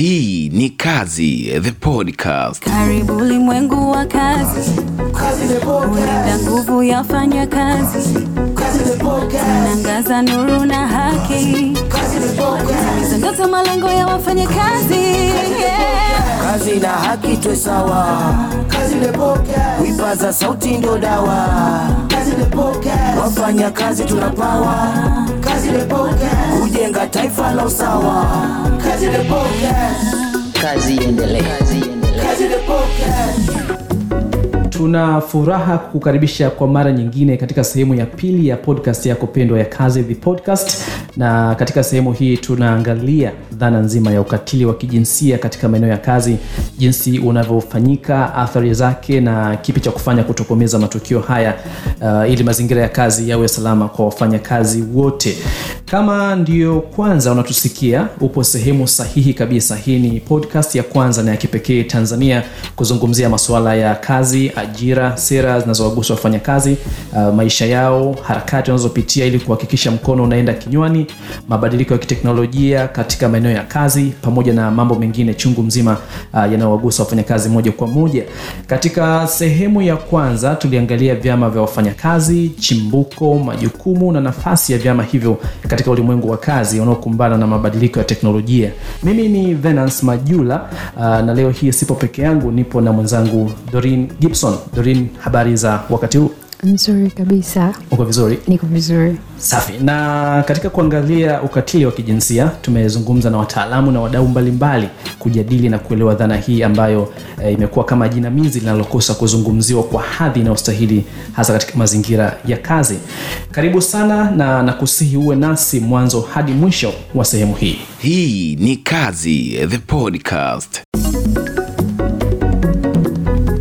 Hii ni Kazi the Podcast. Karibu ulimwengu wa kazi, ulinda nguvu ya fanya kazi, tunaangaza nuru na haki, timiza ndoto malengo ya wafanya kazi. Yeah. kazi na haki tuwe sawa, wipaza sauti ndo dawa, wafanya kazi tuna pawa, kujenga taifa la usawa. kazi iendelee. tuna furaha kukukaribisha kwa mara nyingine katika sehemu ya pili ya podcast yako pendwa ya kazi the podcast. Na katika sehemu hii tunaangalia dhana nzima ya ukatili wa kijinsia katika maeneo ya kazi jinsi unavyofanyika athari zake na kipi cha kufanya kutokomeza matukio haya uh, ili mazingira ya kazi yawe salama kwa wafanyakazi wote kama ndio kwanza unatusikia upo sehemu sahihi kabisa. Hii ni podcast ya kwanza na ya kipekee tanzania kuzungumzia masuala ya kazi ajira sera zinazowagusa wafanyakazi uh, maisha yao harakati wanazopitia ili kuhakikisha mkono unaenda kinywani mabadiliko ya kiteknolojia katika maeneo ya kazi pamoja na mambo mengine chungu mzima uh, yanayowagusa wafanyakazi moja kwa moja. Katika sehemu ya kwanza tuliangalia vyama vya wafanyakazi chimbuko majukumu na nafasi ya vyama hivyo ulimwengu wa kazi unaokumbana na mabadiliko ya teknolojia. Mimi ni venance majula uh, na leo hii sipo peke yangu nipo na mwenzangu dorin gibson. Dorin habari za wakati huu nzuri kabisa. Uko vizuri? Niko vizuri. Safi. Na katika kuangalia ukatili wa kijinsia tumezungumza na wataalamu na wadau mbalimbali kujadili na kuelewa dhana hii ambayo e, imekuwa kama jinamizi linalokosa kuzungumziwa kwa hadhi inayostahili hasa katika mazingira ya kazi. Karibu sana na nakusihi uwe nasi mwanzo hadi mwisho wa sehemu hii. Hii ni Kazi the Podcast.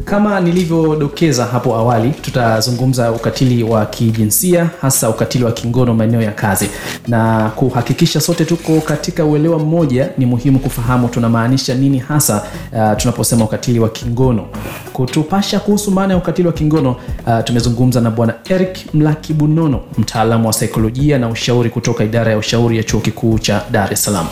Kama nilivyodokeza hapo awali tutazungumza ukatili wa kijinsia hasa ukatili wa kingono maeneo ya kazi. Na kuhakikisha sote tuko katika uelewa mmoja ni muhimu kufahamu tunamaanisha nini hasa uh, tunaposema ukatili wa kingono. Kutupasha kuhusu maana ya ukatili wa kingono uh, tumezungumza na bwana eric mlaki bunono mtaalamu wa saikolojia na ushauri kutoka idara ya ushauri ya chuo kikuu cha dar es salaam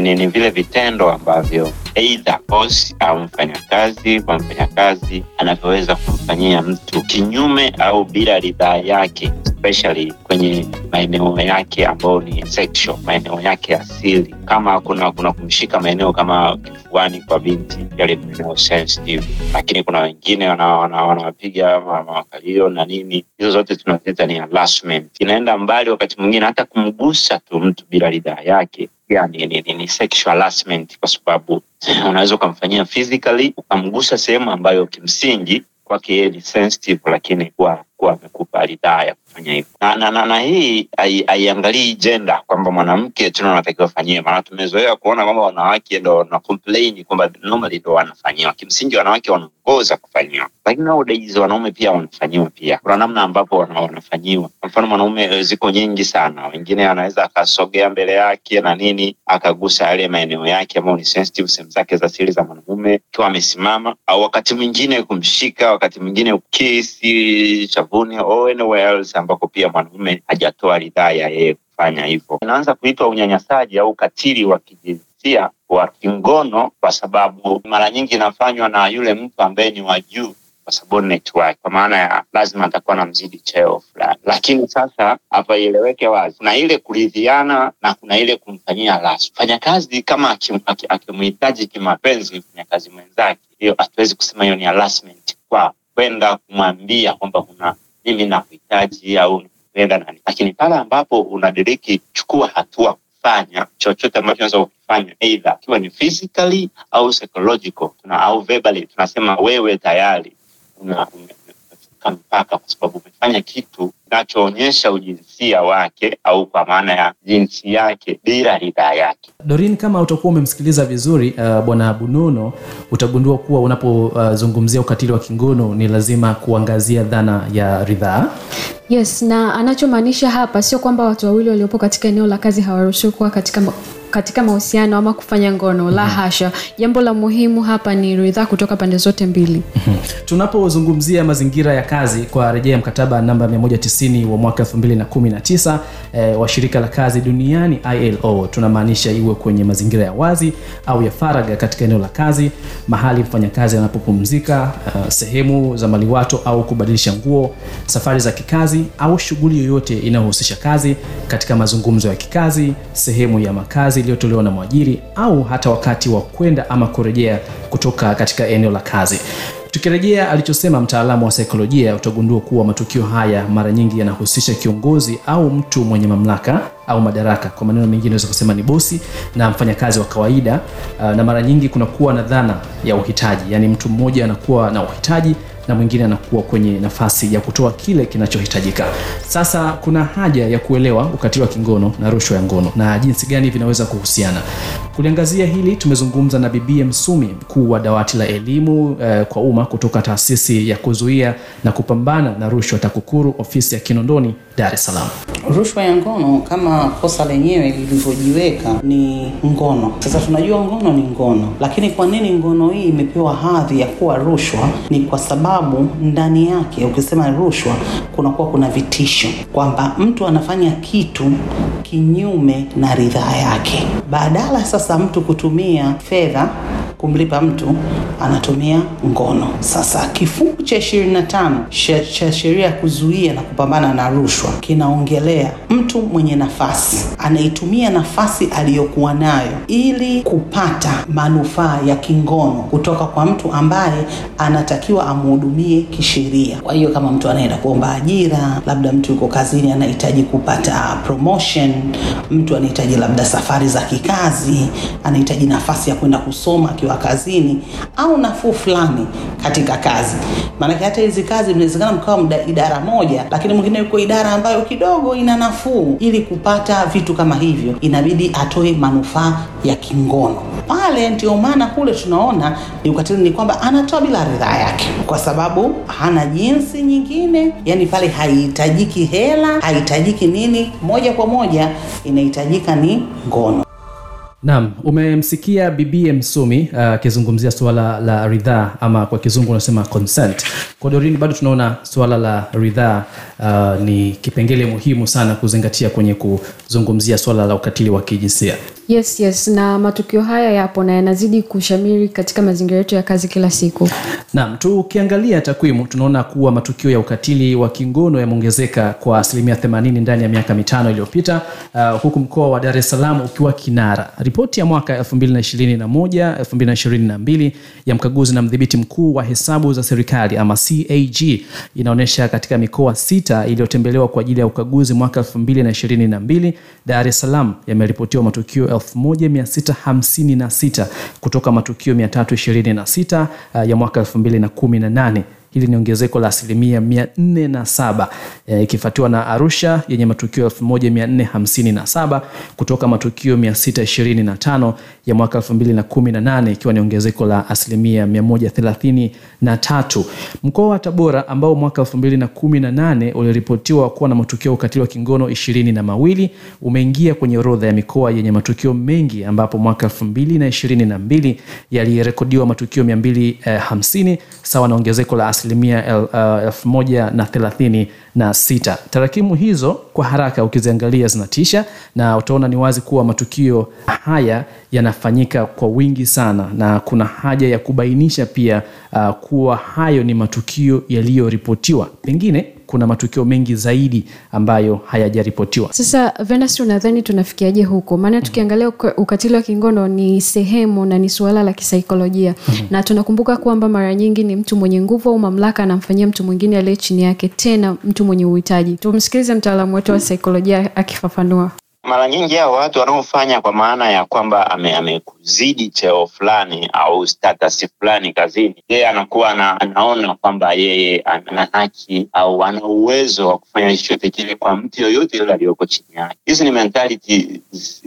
ni, ni, vile vitendo ambavyo eidha bosi au mfanyakazi kwa mfanyakazi anavyoweza kumfanyia mtu kinyume au bila ridhaa yake especially kwenye maeneo yake ambayo ni sexual maeneo yake asili. Kama kuna kuna kumshika maeneo kama kifuani kwa binti yale maeneo sensitive lakini kuna wengine wanawapiga wana, wanawapiga ma- na nini. Hizo zote tunaziita ni harassment. Inaenda mbali wakati mwingine hata kumgusa tu mtu bila ridhaa yake pia ni, ni, ni, ni sexual harassment kwa sababu unaweza ukamfanyia physically ukamgusa sehemu ambayo kimsingi kwake yeye ni sensitive lakini kuwa kuwa amekupa ridhaa ya kufanya hivyo. Na, na, na, na hii haiangalii jenda kwamba mwanamke tuna anatakiwa fanyiwe maana tumezoea kuona kwamba wanawake ndo na complain kwamba normally ndo wanafanyiwa. Kimsingi wanawake wanaongoza kufanyiwa. Lakini nowadays wanaume pia wanafanyiwa pia. Kuna namna ambapo wana, wanafanyiwa. Kwa mfano mwanaume eh, ziko nyingi sana. Wengine anaweza akasogea mbele yake na nini akagusa yale maeneo yake ambayo ni sensitive sehemu zake za siri za mwanaume ikiwa amesimama au wakati mwingine kumshika wakati mwingine kisi chavuni au anywhere else ambako pia mwanaume hajatoa ridhaa ya yeye kufanya hivyo. Inaanza kuitwa unyanyasaji au ukatili wa kijinsia wa kingono kwa sababu mara nyingi inafanywa na yule mtu ambaye ni wa juu kwa subordinate wake. Kwa maana ya lazima atakuwa na mzidi cheo fulani. Lakini sasa hapa ieleweke wazi. Kuna ile kuridhiana na kuna ile kumfanyia lasu. Mfanyakazi kama akimhitaji kimapenzi mfanyakazi mwenzake hiyo hatuwezi kusema hiyo ni harassment kwa kwenda kumwambia kwamba kuna mimi nakuhitaji au nakupenda nani. Lakini pale ambapo unadiriki chukua hatua kufanya chochote ambacho unaweza kukifanya eidha ikiwa ni physically au psychological. Tuna, au verbally tunasema wewe tayari una- ume- umefika mpaka kwa sababu umefanya kitu kinachoonyesha ujinsia wake au kwa maana ya jinsi yake bila ridhaa yake. Dorin kama utakuwa umemsikiliza vizuri uh, bwana bunono utagundua kuwa unapozungumzia uh, ukatili wa kingono ni lazima kuangazia dhana ya ridhaa. Yes na anachomaanisha hapa sio kwamba watu wawili waliopo katika eneo la kazi hawaruhusiwi kuwa katika katika mahusiano ama kufanya ngono la hasha. Jambo la muhimu hapa ni ridhaa kutoka pande zote mbili. Tunapozungumzia mazingira ya kazi kwa rejea mkataba namba 190 wa mwaka 219 eh, wa shirika la kazi duniani ilo tunamaanisha iwe kwenye mazingira ya wazi au ya faraga katika eneo la kazi mahali mfanyakazi anapopumzika uh, sehemu za maliwato au kubadilisha nguo safari za kikazi au shughuli yoyote inayohusisha kazi katika mazungumzo ya kikazi sehemu ya makazi iliyotolewa na mwajiri au hata wakati wa kwenda ama kurejea kutoka katika eneo la kazi. Tukirejea alichosema mtaalamu wa saikolojia utagundua kuwa matukio haya mara nyingi yanahusisha kiongozi au mtu mwenye mamlaka au madaraka. Kwa maneno mengine naweza kusema ni bosi na mfanyakazi wa kawaida uh, na mara nyingi kunakuwa na dhana ya uhitaji. Yaani mtu mmoja anakuwa na uhitaji na mwingine anakuwa kwenye nafasi ya kutoa kile kinachohitajika. Sasa kuna haja ya kuelewa ukatili wa kingono na rushwa ya ngono na jinsi gani vinaweza kuhusiana kuliangazia hili tumezungumza na bibie msumi mkuu wa dawati la elimu eh, kwa umma kutoka taasisi ya kuzuia na kupambana na rushwa takukuru ofisi ya kinondoni dar es salaam Rushwa ya ngono kama kosa lenyewe lilivyojiweka ni ngono. Sasa tunajua ngono ni ngono, lakini kwa nini ngono hii imepewa hadhi ya kuwa rushwa? Ni kwa sababu ndani yake, ukisema rushwa, kunakuwa kuna vitisho kwamba mtu anafanya kitu kinyume na ridhaa yake. Badala sasa mtu kutumia fedha kumlipa mtu anatumia ngono. Sasa kifungu cha ishirini na tano cha sheria ya kuzuia na kupambana na rushwa kinaongelea mtu mwenye nafasi anaitumia nafasi aliyokuwa nayo ili kupata manufaa ya kingono kutoka kwa mtu ambaye anatakiwa amhudumie kisheria. Kwa hiyo kama mtu anaenda kuomba ajira, labda mtu yuko kazini anahitaji kupata promotion, mtu anahitaji labda safari za kikazi, anahitaji nafasi ya kwenda kusoma akiwa kazini au nafuu fulani katika kazi. Maanake hata hizi kazi inawezekana mkawa idara moja, lakini mwingine yuko idara ambayo kidogo ina nafuu. Ili kupata vitu kama hivyo, inabidi atoe manufaa ya kingono pale. Ndio maana kule tunaona ni ukatili, ni kwamba anatoa bila ridhaa yake, kwa sababu hana jinsi nyingine. Yani pale haihitajiki hela, haihitajiki nini, moja kwa moja inahitajika ni ngono. Naam, umemsikia bibie Msumi uh, akizungumzia suala la ridhaa ama kwa kizungu unasema consent. Kwa Dorini bado tunaona suala la ridhaa uh, ni kipengele muhimu sana kuzingatia kwenye kuzungumzia suala la ukatili wa kijinsia. yes yes na matukio haya yapo na yanazidi kushamiri katika mazingira yetu ya kazi kila siku Naam, tukiangalia takwimu tunaona kuwa matukio ya ukatili wa kingono yameongezeka kwa asilimia 80 ndani ya miaka mitano iliyopita uh, huku mkoa wa Dar es Salaam ukiwa kinara. Ripoti ya mwaka 2021 2022 ya mkaguzi na mdhibiti mkuu wa hesabu za serikali ama CAG inaonyesha katika mikoa sita iliyotembelewa kwa ajili ya ukaguzi mwaka 2022 Dar es Salaam yameripotiwa matukio 1656 kutoka matukio 326 uh, ya mwaka 2018 hili ni ongezeko la asilimia 407 eh, ikifuatiwa na Arusha yenye matukio 1457 kutoka matukio 625 ya mwaka 2018 ikiwa ni ongezeko la asilimia 133. Mkoa wa Tabora ambao mwaka 2018 uliripotiwa kuwa na matukio ya ukatili wa kingono ishirini na mawili umeingia kwenye orodha ya mikoa yenye matukio mengi ambapo mwaka 2022 yalirekodiwa matukio 250 sawa na ongezeko la asilimia el- uh, elfu moja na thelathini na sita. Tarakimu hizo kwa haraka ukiziangalia zinatisha na utaona ni wazi kuwa matukio haya yanafanyika kwa wingi sana na kuna haja ya kubainisha pia uh, kuwa hayo ni matukio yaliyoripotiwa. Pengine kuna matukio mengi zaidi ambayo hayajaripotiwa. sasa venus unadhani tunafikiaje huko? Maana tukiangalia ukatili wa kingono ni sehemu na ni suala la kisaikolojia. Na tunakumbuka kwamba mara nyingi ni mtu mwenye nguvu au mamlaka anamfanyia mtu mwingine aliye chini yake tena mtu mwenye uhitaji. Tumsikilize mtaalamu wetu wa saikolojia akifafanua mara nyingi hao watu wanaofanya kwa maana ya kwamba ame- amekuzidi cheo fulani au status fulani kazini, yeye anakuwa ana, anaona kwamba yeye ana haki au ana uwezo wa kufanya chochote kile kwa mtu yoyote yule aliyoko chini yake. Hizi ni mentality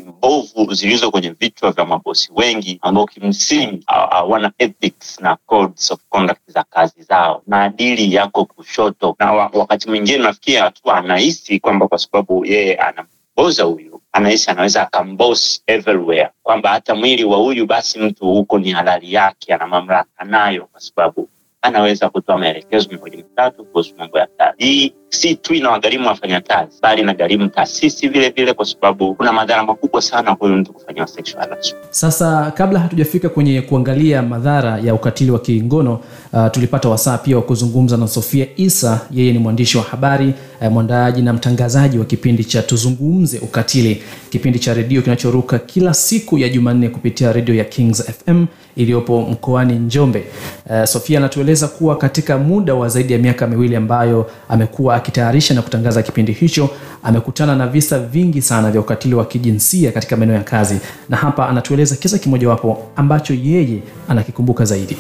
mbovu zilizo kwenye vichwa vya mabosi wengi ambao kimsingi hawana ethics na codes of conduct za kazi zao, maadili yako kushoto, na wakati mwingine nafikia hatua anahisi kwamba kwa sababu yeye ana oza huyu anahisi anaweza akambosi everywhere, kwamba hata mwili wa huyu basi mtu huko ni halali yake, ana mamlaka nayo, kwa sababu anaweza kutoa maelekezo mmoja mitatu kuhusu mambo ya kazi. Si tu inawagharimu wafanyakazi, bali inagharimu taasisi vile vile, kwa sababu kuna madhara makubwa sana huyu mtu kufanyiwa sexual. Sasa kabla hatujafika kwenye kuangalia madhara ya ukatili wa kingono uh, tulipata wasaa pia wa kuzungumza na Sofia Isa. Yeye ni mwandishi wa habari uh, mwandaaji na mtangazaji wa kipindi cha Tuzungumze Ukatili, kipindi cha redio kinachoruka kila siku ya Jumanne kupitia redio ya Kings FM iliyopo mkoani Njombe. Uh, Sofia anatueleza kuwa katika muda wa zaidi ya miaka miwili ambayo amekuwa akitayarisha na kutangaza kipindi hicho amekutana na visa vingi sana vya ukatili wa kijinsia katika maeneo ya kazi, na hapa anatueleza kisa kimojawapo ambacho yeye anakikumbuka zaidi.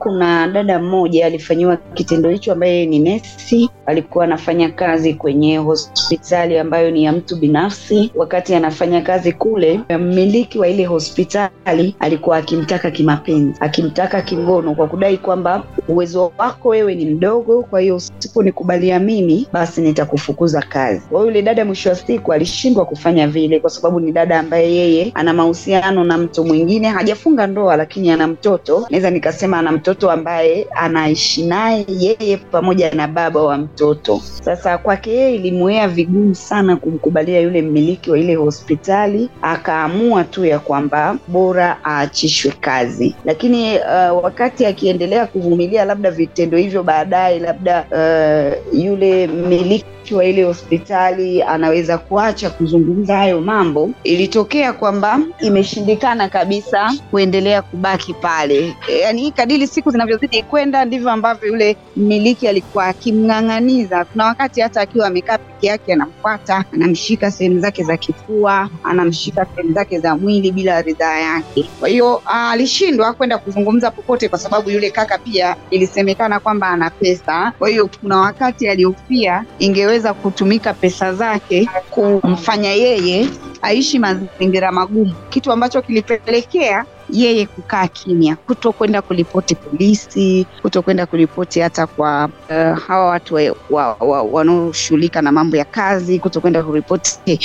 Kuna dada mmoja alifanyiwa kitendo hicho, ambaye ni nesi. Alikuwa anafanya kazi kwenye hospitali ambayo ni ya mtu binafsi. Wakati anafanya kazi kule, mmiliki wa ile hospitali alikuwa akimtaka kimapenzi, akimtaka kingono, kwa kudai kwamba uwezo wako wewe ni mdogo, kwa hiyo usiponikubalia mimi, basi nitakufukuza kazi. Kwa hiyo yule dada mwisho wa siku alishindwa kufanya vile, kwa sababu ni dada ambaye yeye ana mahusiano na mtu mwingine, hajafunga ndoa, lakini ana mtoto, naweza nikasema ana mtoto ambaye anaishi naye yeye pamoja na baba wa mtoto. Sasa kwake yeye ilimwea vigumu sana kumkubalia yule mmiliki wa ile hospitali, akaamua tu ya kwamba bora aachishwe kazi. Lakini uh, wakati akiendelea kuvumilia labda vitendo hivyo, baadaye labda uh, yule mmiliki wa ile hospitali anaweza kuacha kuzungumza hayo mambo. Ilitokea kwamba imeshindikana kabisa kuendelea kubaki pale, yaani kadiri siku zinavyozidi kwenda ndivyo ambavyo yule mmiliki alikuwa akimng'ang'aniza. Kuna wakati hata akiwa amekaa peke yake anamfuata, anamshika sehemu zake za kifua, anamshika sehemu zake za mwili bila ridhaa yake. Kwa hiyo alishindwa kwenda kuzungumza popote, kwa sababu yule kaka pia ilisemekana kwamba ana pesa. Kwa hiyo kuna wakati aliyofia ingeweza kutumika pesa zake kumfanya yeye aishi mazingira magumu, kitu ambacho kilipelekea yeye kukaa kimya, kuto kwenda kuripoti polisi, kuto kwenda kuripoti hata kwa uh, hawa watu wanaoshughulika wa, wa, na mambo ya kazi, kuto kwenda kuripoti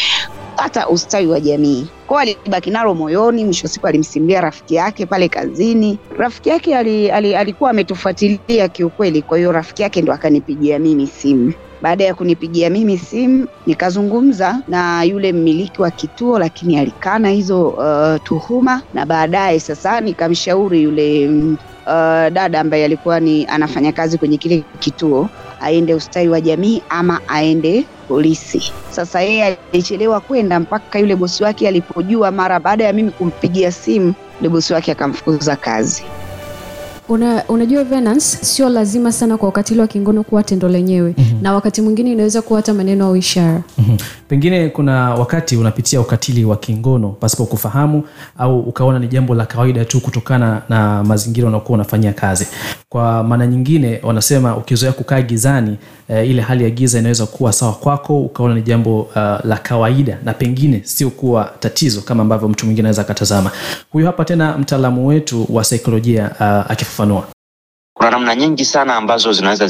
hata ustawi wa jamii. Kwao alibaki nalo moyoni. Mwisho wa siku alimsimulia rafiki yake pale kazini. Rafiki yake ali, ali, alikuwa ametufuatilia kiukweli, kwa hiyo rafiki yake ndo akanipigia mimi simu. Baada ya kunipigia mimi simu, nikazungumza na yule mmiliki wa kituo, lakini alikana hizo uh, tuhuma, na baadaye sasa nikamshauri yule uh, dada ambaye alikuwa ni anafanya kazi kwenye kile kituo aende ustawi wa jamii ama aende polisi. Sasa yeye alichelewa kwenda mpaka yule bosi wake alipojua, mara baada ya mimi kumpigia simu, yule bosi wake akamfukuza kazi. Una, unajua Venance, sio lazima sana kwa ukatili wa kingono kuwa tendo lenyewe mm-hmm. na wakati mwingine inaweza kuwa hata maneno au ishara mm-hmm. Pengine kuna wakati unapitia ukatili wa kingono pasipo kufahamu au ukaona ni jambo la kawaida tu kutokana na mazingira unaokuwa unafanyia kazi. Kwa maana nyingine, wanasema ukizoea kukaa gizani e, ile hali ya giza inaweza kuwa sawa kwako, ukaona ni jambo uh, la kawaida na pengine sio kuwa tatizo kama ambavyo mtu mwingine anaweza akatazama. Huyu hapa tena mtaalamu wetu wa saikolojia uh, akifafanua kuna namna nyingi sana ambazo zinaweza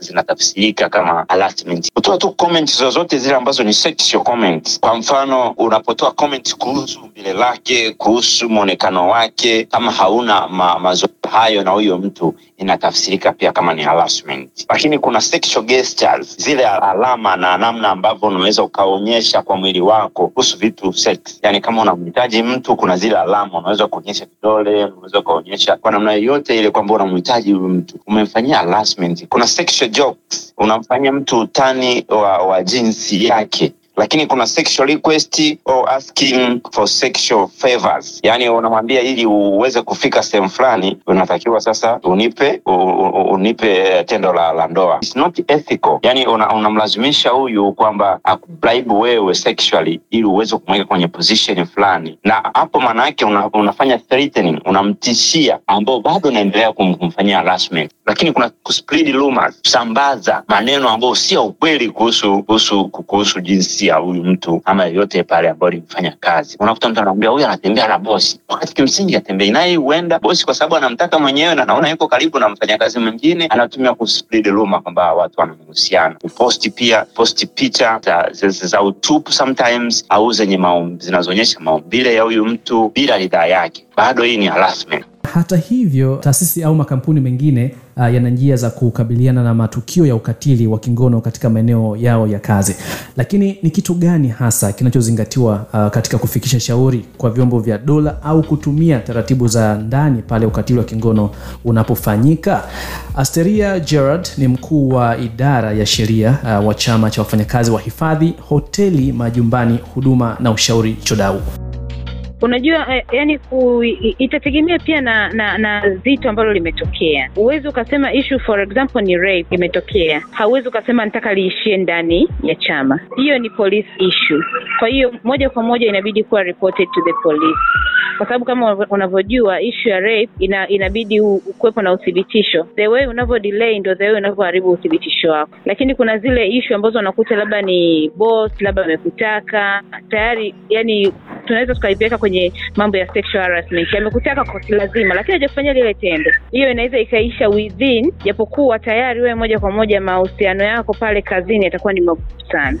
zinatafsirika zina kama harassment. Kutoa tu comment zozote zile ambazo ni sexual comment. Kwa mfano, unapotoa comment kuhusu umbile lake, kuhusu mwonekano wake, kama hauna ma, mazoea hayo na huyo mtu inatafsirika pia kama ni harassment. Lakini kuna sexual gestures, zile alama na namna ambavyo unaweza ukaonyesha kwa mwili wako kuhusu vitu sex. Yani kama unamhitaji mtu, kuna zile alama unaweza kuonyesha vidole, unaweza ukaonyesha kwa namna yoyote ile kwamba unamhitaji huyu mtu, umemfanyia harassment. Kuna sexual jokes, unamfanyia mtu utani wa, wa jinsi yake lakini kuna sexual request or asking for sexual favors, yani unamwambia ili uweze kufika sehemu fulani unatakiwa sasa unipe u, u, unipe tendo la, la ndoa. It's not ethical, yani unamlazimisha una huyu kwamba akubribe wewe sexually ili uweze kumweka kwenye position fulani, na hapo maana yake una, unafanya threatening, unamtishia ambao bado unaendelea kum, kumfanyia harassment. Lakini kuna kuspread rumors, kusambaza maneno ambayo sio ukweli kuhusu kuhusu kuhusu jinsia ya huyu mtu ama yoyote pale ambayo limfanya kazi. Unakuta mtu anaambia huyu anatembea na bosi, wakati kimsingi atembei naye, huenda bosi kwa sababu anamtaka mwenyewe na anaona yuko karibu na mfanyakazi mwingine, anatumia kuspread rumor kwamba watu wana mahusiano, pia posti picha za, za, za, utupu sometimes au zenye zinazoonyesha maumbile ya huyu mtu bila ridhaa yake, bado hii ni harassment. Hata hivyo, taasisi au makampuni mengine uh, yana njia za kukabiliana na matukio ya ukatili wa kingono katika maeneo yao ya kazi. Lakini ni kitu gani hasa kinachozingatiwa uh, katika kufikisha shauri kwa vyombo vya dola au kutumia taratibu za ndani pale ukatili wa kingono unapofanyika? Asteria Gerard ni mkuu wa idara ya sheria uh, wa chama cha wafanyakazi wa hifadhi, hoteli, majumbani, huduma na ushauri Chodau. Unajua eh, yani itategemea pia na na, na zito ambalo limetokea. Huwezi ukasema issue for example ni rape imetokea, hauwezi ukasema nataka liishie ndani ya chama. Hiyo ni police issue, kwa hiyo moja kwa moja inabidi kuwa reported to the police kwa sababu kama unavyojua issue ya rape ina, inabidi kuwepo na uthibitisho. The way unavyo delay ndo the way unavyoharibu uthibitisho wako, lakini kuna zile issue ambazo unakuta labda ni boss labda amekutaka tayari, yani tunaweza tukaipeleka kwenye mambo ya sexual harassment. Amekutaka kwa lazima, lakini hajakufanyia lile tendo, hiyo inaweza ikaisha within, japokuwa tayari wewe moja kwa moja mahusiano yako pale kazini yatakuwa ni magumu sana.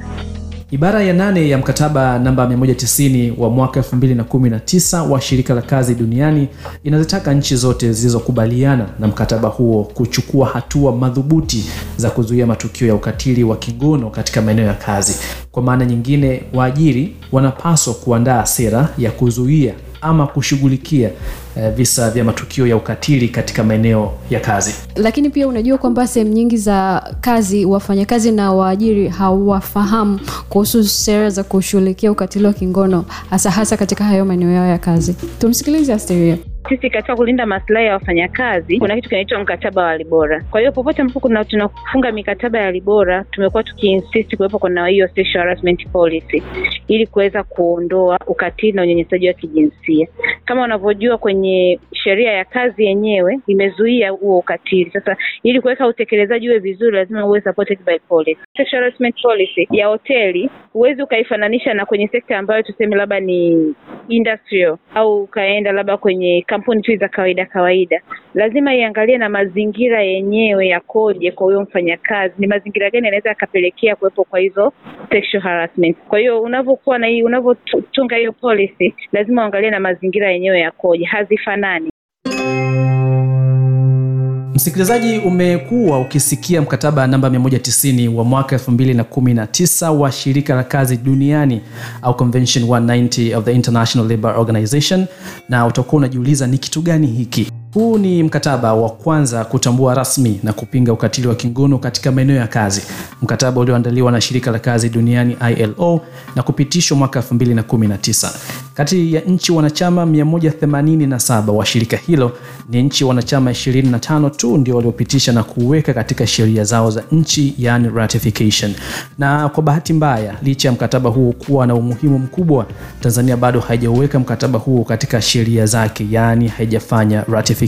Ibara ya nane ya mkataba namba 190 wa mwaka 2019 wa shirika la kazi duniani inazitaka nchi zote zilizokubaliana na mkataba huo kuchukua hatua madhubuti za kuzuia matukio ya ukatili wa kingono katika maeneo ya kazi. Kwa maana nyingine, waajiri wanapaswa kuandaa sera ya kuzuia ama kushughulikia eh, visa vya matukio ya ukatili katika maeneo ya kazi. lakini pia unajua kwamba sehemu nyingi za kazi wafanyakazi na waajiri hawafahamu kuhusu sera za kushughulikia ukatili wa kingono hasa hasa katika hayo maeneo yao ya kazi tumsikilize asteria sisi katika kulinda maslahi ya wafanyakazi kuna kitu kinaitwa mkataba wa Libora. Kwa hiyo popote ambapo tunafunga mikataba ya Libora, tumekuwa tukiinsisti kuwepo kuna hiyo sexual harassment policy ili kuweza kuondoa ukatili na unyanyasaji wa kijinsia. Kama unavyojua kwenye sheria ya kazi yenyewe imezuia huo ukatili. Sasa ili kuweka utekelezaji uwe vizuri, lazima uwe supported by policy. Sexual harassment policy ya hoteli huwezi ukaifananisha na kwenye sekta ambayo tuseme labda ni industrial au ukaenda labda kwenye kampuni tu za kawaida kawaida, lazima iangalie na mazingira yenyewe yakoje kwa huyo mfanyakazi, ni mazingira gani yanaweza yakapelekea kuwepo kwa hizo sexual harassment. Kwa hiyo unavyokuwa na hii unavyotunga hiyo policy, lazima uangalie na mazingira yenyewe yakoje, hazifanani. Msikilizaji, umekuwa ukisikia mkataba namba 190 wa mwaka 2019 wa shirika la kazi duniani au Convention 190 of the International Labour Organization, na utakuwa unajiuliza ni kitu gani hiki? Huu ni mkataba wa kwanza kutambua rasmi na kupinga ukatili wa kingono katika maeneo ya kazi, mkataba ulioandaliwa na shirika la kazi duniani ILO na kupitishwa mwaka 2019. Kati ya nchi wanachama 187 wa shirika hilo, ni nchi wanachama 25 tu ndio waliopitisha na kuweka katika sheria zao za nchi, yani ratification. Na kwa bahati mbaya, licha ya mkataba huo kuwa na umuhimu mkubwa, Tanzania bado haijauweka mkataba huo katika sheria zake, yani haijafanya ratification.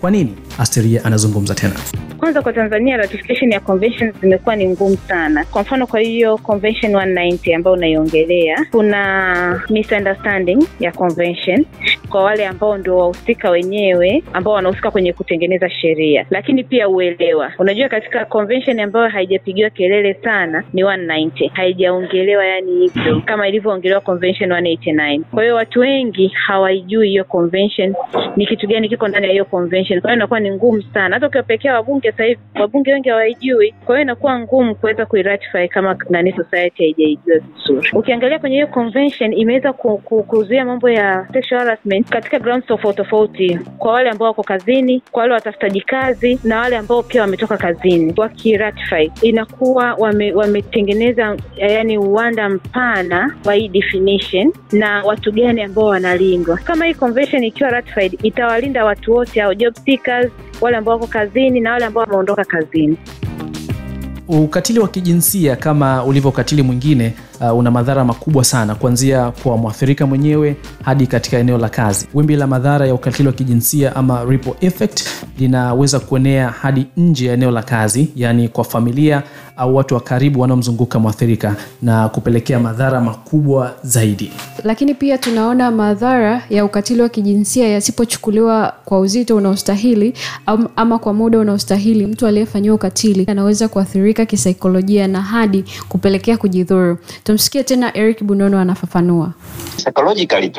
Kwa nini? Asteria anazungumza tena. Kwanza kwa Tanzania ratification ya convention zimekuwa ni ngumu sana. Kwa mfano, kwa hiyo convention 190 ambayo unaiongelea, kuna misunderstanding ya convention kwa wale ambao ndio wahusika wenyewe ambao wanahusika kwenye kutengeneza sheria, lakini pia uelewa. Unajua, katika convention ambayo haijapigiwa kelele sana ni 190, haijaongelewa yani hivyo kama ilivyoongelewa convention 189. Kwa hiyo watu wengi hawaijui hiyo convention ni kitu gani kiko ndani ya hiyo convention. Kwa hiyo inakuwa ni ngumu sana, hata ukiwapekea wabunge sasa hivi, wabunge wengi hawaijui. Kwa hiyo inakuwa ngumu kuweza kuiratify kama nani society haijaijua vizuri. Ukiangalia kwenye hiyo convention imeweza ku, ku, kuzuia mambo ya sexual harassment katika grounds tofauti tofauti, kwa wale ambao wako kazini, kwa wale watafutaji kazi na wale ambao pia wametoka kazini. Wakiratify inakuwa wame, wametengeneza yani uwanda mpana wa hii definition na watu gani ambao wanalindwa. Kama hii convention ikiwa ratified, itawalinda watu wote au job seekers, wale ambao wako kazini na wale ambao wameondoka kazini. Ukatili wa kijinsia kama ulivyo ukatili mwingine uh, una madhara makubwa sana kuanzia kwa mwathirika mwenyewe hadi katika eneo la kazi. Wimbi la madhara ya ukatili wa kijinsia ama ripple effect linaweza kuenea hadi nje ya eneo la kazi, yaani kwa familia au watu wa karibu wanaomzunguka mwathirika na kupelekea madhara makubwa zaidi. Lakini pia tunaona madhara ya ukatili wa kijinsia yasipochukuliwa kwa uzito unaostahili ama kwa muda unaostahili mtu aliyefanyiwa ukatili anaweza kuathirika kisaikolojia na hadi kupelekea kujidhuru. Tumsikie tena eric bunono anafafanua. Psychologically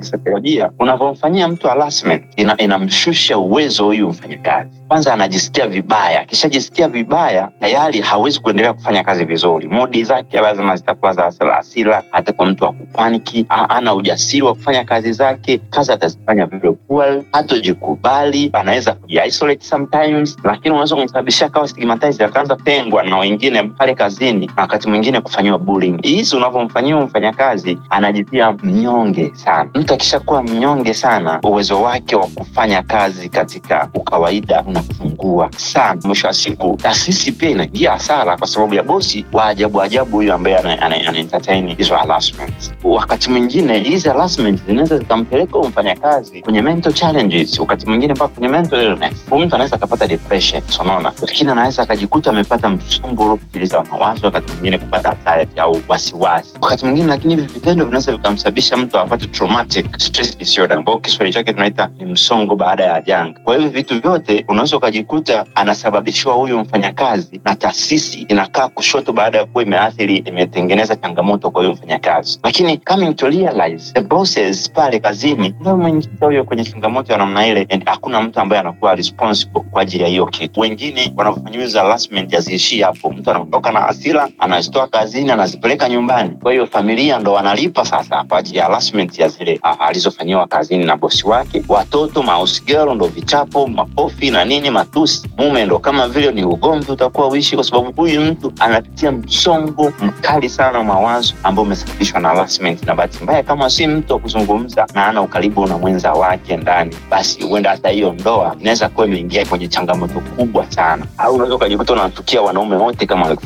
kisaikolojia unavyomfanyia mtu harassment ina, inamshusha uwezo huyu mfanyakazi. Kwanza anajisikia vibaya akishajisikia vibaya tayari hawezi kuendelea kufanya kazi vizuri. Modi zake lazima zitakuwa za hasira hata kwa mtu wa kupaniki ana ujasiri wa kufanya kazi zake kazi atazifanya vile poor hatojikubali anaweza kujiisolate sometimes lakini unaweza kumsababishia kawa stigmatized akaanza tengwa na wengine pale kazini na wakati mwingine kufanyiwa bullying. Hizi unavyomfanyia mfanyakazi anajitia mnyonge sana. Mtu akishakuwa mnyonge sana uwezo wake wa kufanya kazi katika ukawaida unapungua sana. Mwisho wa siku taasisi pia inaingia hasara kwa sababu ya bosi wa ajabu ajabu huyu ambaye ana- entertain hizo harassment wakati mwingine hizi harassment zinaweza zikampeleka mfanyakazi kwenye mental challenges. Wakati mwingine mpaka kwenye mental illness. Mtu anaweza akapata depression unaona. Lakini anaweza akajikuta amepata msongo uliopitiliza wa mawazo wakati mwingine kupata anxiety au wasiwasi. Wakati mwingine lakini hivi vitendo vinaweza vikamsababisha mtu apate traumatic stress disorder ambao kiswahili chake tunaita ni msongo baada ya janga. Kwa hivyo vitu vyote unaweza ukajikuta anasababishiwa huyu mfanyakazi na taasisi inakaa kushoto baada ya kuwa imeathiri imetengeneza changamoto kwa huyo mfanyakazi. Lakini coming to realize the bosses pale kazini ndio umeingiza huyo kwenye changamoto ya namna ile and hakuna mtu ambaye anakuwa responsible kwa ajili ya hiyo kitu. Wengine wanafanyiwa harassment haziishii hapo. Mtu anatoka na hasira anazitoa kazini anazipeleka nyumbani. Kwa hiyo familia ndo wanalipa sasa kwa ajili ya harassment ya zile ah, alizofanyiwa kazini na bosi wake. Watoto mausgero ndo vichapo makofi na nini matusi. Mume ndo kama vile ni ugomvi utakuwa uishi kwa sababu huyu mtu anapitia msongo mkali sana wa mawazo ambao umesababishwa na harassment. Na bahati mbaya kama si mtu wa kuzungumza na ana ukaribu na mwenza wake ndani basi huenda hata hiyo ndoa inaweza kuwa imeingia kwenye changamoto kubwa sana. Au unaweza ukajikuta unatukia wanaume wote kama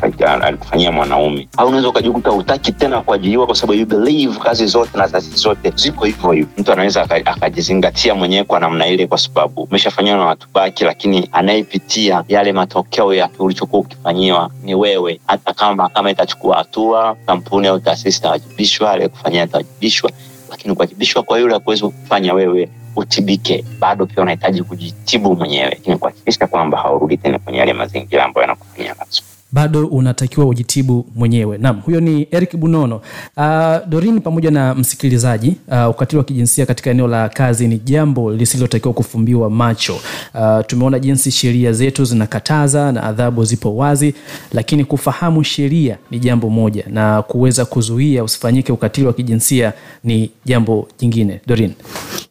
alikufanyia mwanaume. Au unaweza ukajikuta utaki tena kuajiriwa kwa sababu you believe kazi zote na taasisi zote ziko hivyo hivyo. Mtu anaweza akajizingatia mwenyewe kwa namna ile kwa sababu umeshafanyiwa na watu baki lakini anayepitia yale matokeo ya ulichokuwa ukifanyiwa ni wewe hata kama mahakama itachukua hatua kampuni au taasisi itawajibishwa aliyekufanyia atawajibishwa lakini kuwajibishwa kwa yule akuwezi kufanya wewe utibike. Bado pia unahitaji kujitibu mwenyewe lakini kuhakikisha kwamba haurudi tena kwenye yale mazingira ambayo yanakufanyia bado unatakiwa ujitibu mwenyewe. Naam huyo ni eric bunono. Uh, dorini pamoja na msikilizaji uh, ukatili wa kijinsia katika eneo la kazi ni jambo lisilotakiwa kufumbiwa macho. Uh, tumeona jinsi sheria zetu zinakataza na adhabu zipo wazi lakini kufahamu sheria ni jambo moja na kuweza kuzuia usifanyike ukatili wa kijinsia ni jambo jingine. Dorin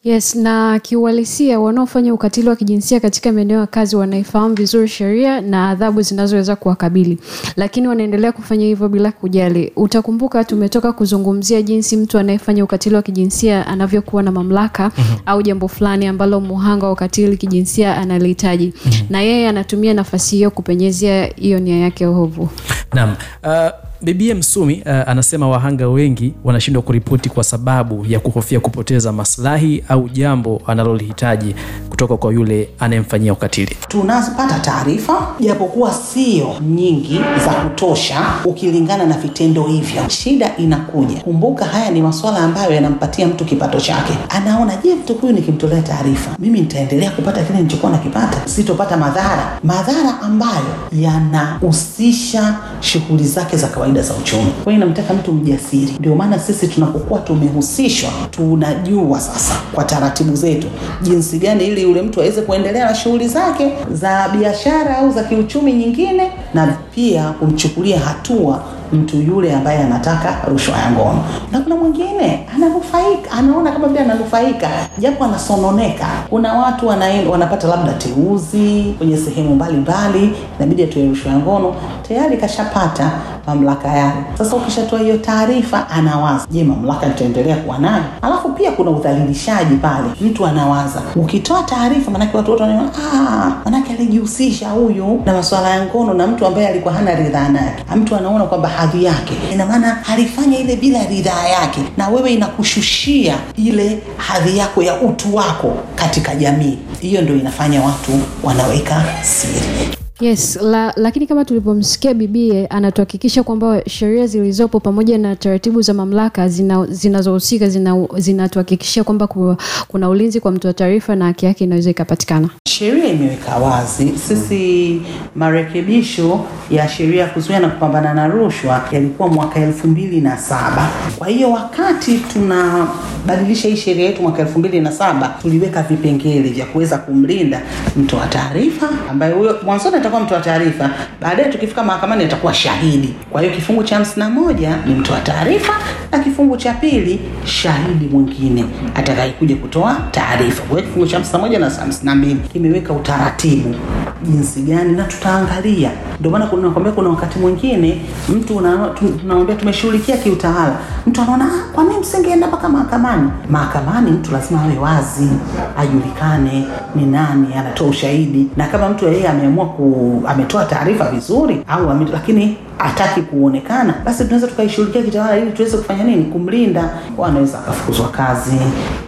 yes na kiuhalisia wanaofanya ukatili wa kijinsia katika maeneo ya kazi wanaifahamu vizuri sheria na adhabu zinazoweza kuwakabili lakini wanaendelea kufanya hivyo bila kujali. Utakumbuka tumetoka kuzungumzia jinsi mtu anayefanya ukatili wa kijinsia anavyokuwa na mamlaka mm-hmm. au jambo fulani ambalo muhanga wa ukatili kijinsia analihitaji. Mm-hmm. na yeye anatumia nafasi hiyo kupenyezea hiyo nia yake ovu. Naam. Uh, bibie msumi uh, anasema wahanga wengi wanashindwa kuripoti kwa sababu ya kuhofia kupoteza maslahi au jambo analolihitaji kutoka kwa yule anayemfanyia ukatili. Tunapata taarifa japokuwa sio nyingi za kutosha ukilingana na vitendo hivyo. Shida inakuja. Kumbuka haya ni masuala ambayo yanampatia mtu kipato chake. Anaona je mtu huyu nikimtolea taarifa mimi nitaendelea kupata kile nilichokuwa nakipata? Sitopata madhara. Madhara ambayo yanahusisha shughuli zake za kawaida za uchumi. Kwa hiyo inamtaka mtu mjasiri. Ndio maana sisi tunapokuwa tumehusishwa tunajua sasa kwa taratibu zetu jinsi gani ili yule mtu aweze kuendelea na shughuli zake za biashara au za kiuchumi nyingine na pia kumchukulia hatua mtu yule ambaye anataka rushwa ya ngono. Na kuna mwingine ananufaika anaona kama vile ananufaika japo anasononeka. Kuna watu wanaenda, wanapata labda teuzi kwenye sehemu mbalimbali inabidi atoe rushwa ya ngono tayari kashapata mamlaka yale. Sasa ukishatoa hiyo taarifa anawaza. Je mamlaka nitaendelea kuwa nayo? Alafu pia kuna udhalilishaji pale. Mtu anawaza. Ukitoa taarifa manake watu wote wanaona ah manake alijihusisha huyu na masuala ya ngono na mtu ambaye alikuwa hana ridhaa naye. Mtu anaona kwamba hadhi yake. Ina maana alifanya ile bila ridhaa yake na wewe inakushushia ile hadhi yako ya utu wako katika jamii. Hiyo ndio inafanya watu wanaweka siri yes la, lakini kama tulivyomsikia bibie anatuhakikisha kwamba sheria zilizopo pamoja na taratibu za mamlaka zinazohusika zina zinatuhakikishia kwamba ku- kuna ulinzi kwa mtu wa taarifa na haki yake inaweza ikapatikana Sheria imeweka wazi. Sisi marekebisho ya sheria ya kuzuia na kupambana na rushwa yalikuwa mwaka elfu mbili na saba. Kwa hiyo wakati tunabadilisha hii sheria yetu mwaka elfu mbili na saba tuliweka vipengele vya kuweza kumlinda mtoa taarifa, ambaye huyo mwanzoni atakuwa mtoa taarifa, baadaye tukifika mahakamani atakuwa shahidi. Kwa hiyo kifungu cha hamsini na moja ni mtoa taarifa na kifungu cha pili shahidi mwingine atakayekuja kutoa taarifa. Kwa hiyo kifungu cha hamsini na moja na hamsini mbili kimeweka utaratibu jinsi gani, na tutaangalia. Ndio maana nakwambia, kuna wakati mwingine mtu una- tunamwambia tumeshughulikia kiutawala, mtu anaona "Ah, kwa nini msingeenda mpaka mahakamani? Mahakamani mtu lazima awe wazi, ajulikane ni nani anatoa ushahidi, na kama mtu yeye ameamua ku ametoa taarifa vizuri au ame, lakini hataki kuonekana, basi tunaweza tukaishughulikia kitawala ili tuweze kufanya nini? Kumlinda. Kwa anaweza akafukuzwa kazi,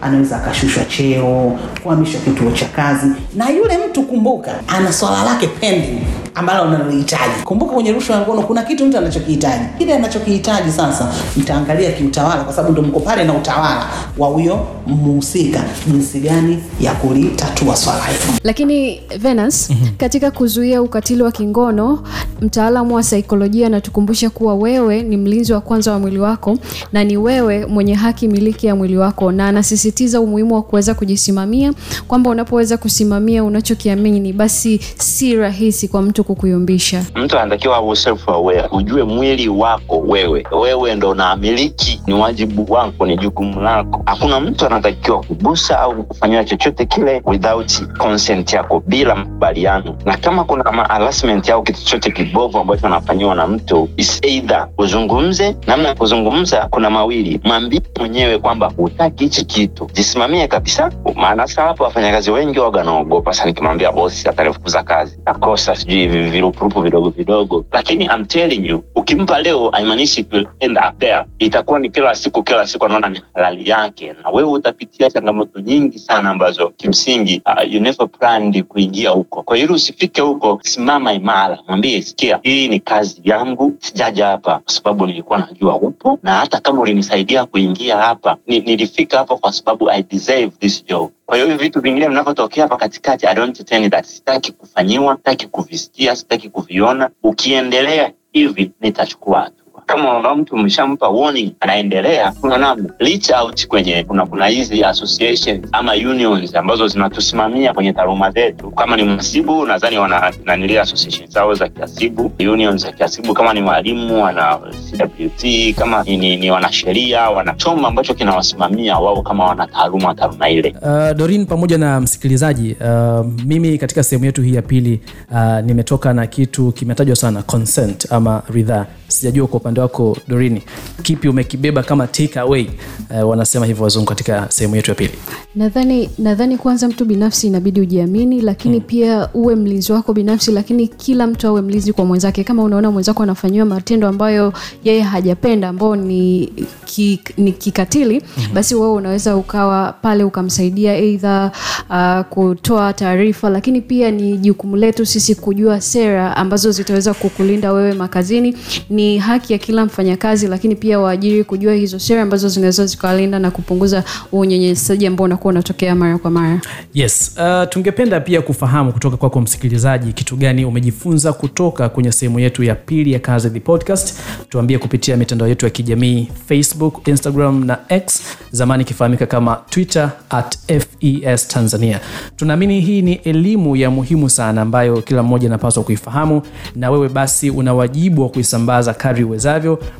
anaweza akashushwa cheo, kuhamishwa kituo cha kazi, na yule mtu kumbuka, ana swala lake pending ambalo unalihitaji. Kumbuka kwenye rushwa ya ngono kuna kitu mtu anachokihitaji, kile anachokihitaji sasa mtaangalia kiutawala, kwa sababu ndo mko pale na utawala wa huyo mhusika, jinsi gani ya kulitatua swala hilo. lakini Venus, katika kuzuia ukatili wa kingono mtaalamu wa saikolojia anatukumbusha kuwa wewe ni mlinzi wa kwanza wa mwili wako na ni wewe mwenye haki miliki ya mwili wako. Na anasisitiza umuhimu wa kuweza kujisimamia kwamba unapoweza kusimamia unachokiamini basi si rahisi kwa mtu kukuyumbisha. Mtu anatakiwa awe self aware ujue mwili wako wewe. Wewe ndo unamiliki ni wajibu wako ni jukumu lako. Hakuna mtu anatakiwa kugusa au kufanyia chochote kile without consent yako bila makubaliano. Na kama kuna harassment au kitu chochote kibovu ambacho anafanyiwa na mtu is either uzungumze namna ya kuzungumza kuna mawili. Mwambie mwenyewe kwamba hutaki hichi kitu. Jisimamie kabisa. Maana sasa hapo wafanyakazi wengi waga wanaogopa sana. Nikimwambia bosi atanifukuza kazi. Nakosa sijui virupurupu vidogo vidogo. Lakini I'm telling you ukimpa leo haimaanishi end up there. Itakuwa ni kila siku kila siku anaona ni halali yake. Na wewe utapitia changamoto nyingi sana ambazo kimsingi uh, you never planned kuingia huko. Kwa hiyo usifike huko simama imara. Mwambie sikia hii ni kazi yangu sijaja hapa kwa sababu nilikuwa najua upo na hata kama ulinisaidia kuingia hapa ni, nilifika hapa kwa sababu I deserve this job. Kwa hiyo hivi vitu vingine vinavyotokea hapa katikati I don't that. Sitaki kufanyiwa sitaki kuvisikia sitaki kuviona. Ukiendelea hivi nitachukua kama unaona mtu umeshampa warning anaendelea. Kuna namna reach out kwenye kuna kuna hizi associations ama unions ambazo zinatusimamia kwenye taaluma zetu. Kama ni mhasibu nadhani wana nanilia association zao za kihasibu, unions za kihasibu. kama ni walimu wana cwt kama ni, ni, wanasheria wana chombo ambacho kinawasimamia wao kama wana taaluma ile. Uh, Dorin pamoja na msikilizaji uh, mimi katika sehemu yetu hii ya pili uh, nimetoka na kitu kimetajwa sana consent ama ridhaa. Sijajua kwa upande wako Dorini kipi umekibeba kama take away uh, wanasema hivyo wazungu katika sehemu yetu ya pili nadhani nadhani kwanza mtu binafsi inabidi ujiamini lakini hmm. pia uwe mlinzi wako binafsi lakini kila mtu awe mlinzi kwa mwenzake kama unaona mwenzako anafanyiwa matendo ambayo yeye hajapenda ambao ni, ki, ni kikatili hmm. basi wewe unaweza ukawa pale ukamsaidia eidha uh, kutoa taarifa lakini pia ni jukumu letu sisi kujua sera ambazo zitaweza kukulinda wewe makazini ni haki ya kila mfanyakazi lakini pia waajiri kujua hizo sera ambazo zinaweza zikawalinda na kupunguza unyenyesaji ambao unakuwa unatokea mara kwa mara. Yes uh, tungependa pia kufahamu kutoka kwako kwa msikilizaji kitu gani umejifunza kutoka kwenye sehemu yetu ya pili ya kazi the podcast. Tuambie kupitia mitandao yetu ya kijamii facebook instagram na x zamani ikifahamika kama twitter at fes tanzania. Tunaamini hii ni elimu ya muhimu sana ambayo kila mmoja anapaswa kuifahamu na wewe basi una wajibu wa kuisambaza kadri uwezavyo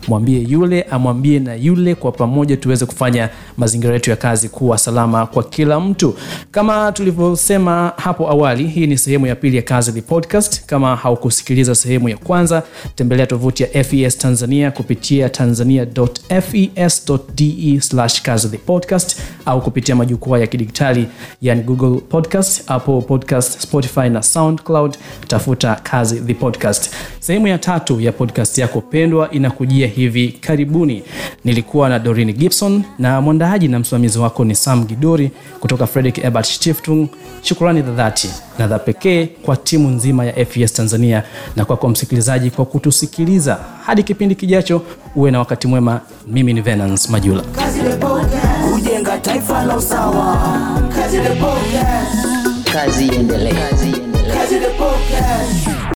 mwambie yule amwambie na yule kwa pamoja tuweze kufanya mazingira yetu ya kazi kuwa salama kwa kila mtu. Kama tulivyosema hapo awali hii ni sehemu ya pili ya kazi the podcast. Kama haukusikiliza sehemu ya kwanza tembelea tovuti ya fes tanzania kupitia tanzania.fes.de kazi the podcast au kupitia majukwaa ya kidigitali yani google podcast apple podcast spotify na soundcloud. Tafuta kazi the podcast. Sehemu ya tatu ya podcast yako pendwa inakujia hivi karibuni. Nilikuwa na dorin gibson na mwandaaji na msimamizi wako ni sam gidori kutoka frederick ebert stiftung. Shukurani za dhati na za pekee kwa timu nzima ya fes tanzania na kwako kwa msikilizaji kwa kutusikiliza. Hadi kipindi kijacho uwe na wakati mwema. Mimi ni venance majula. Kujenga taifa la usawa. Kazi kazi iendelee kazi the podcast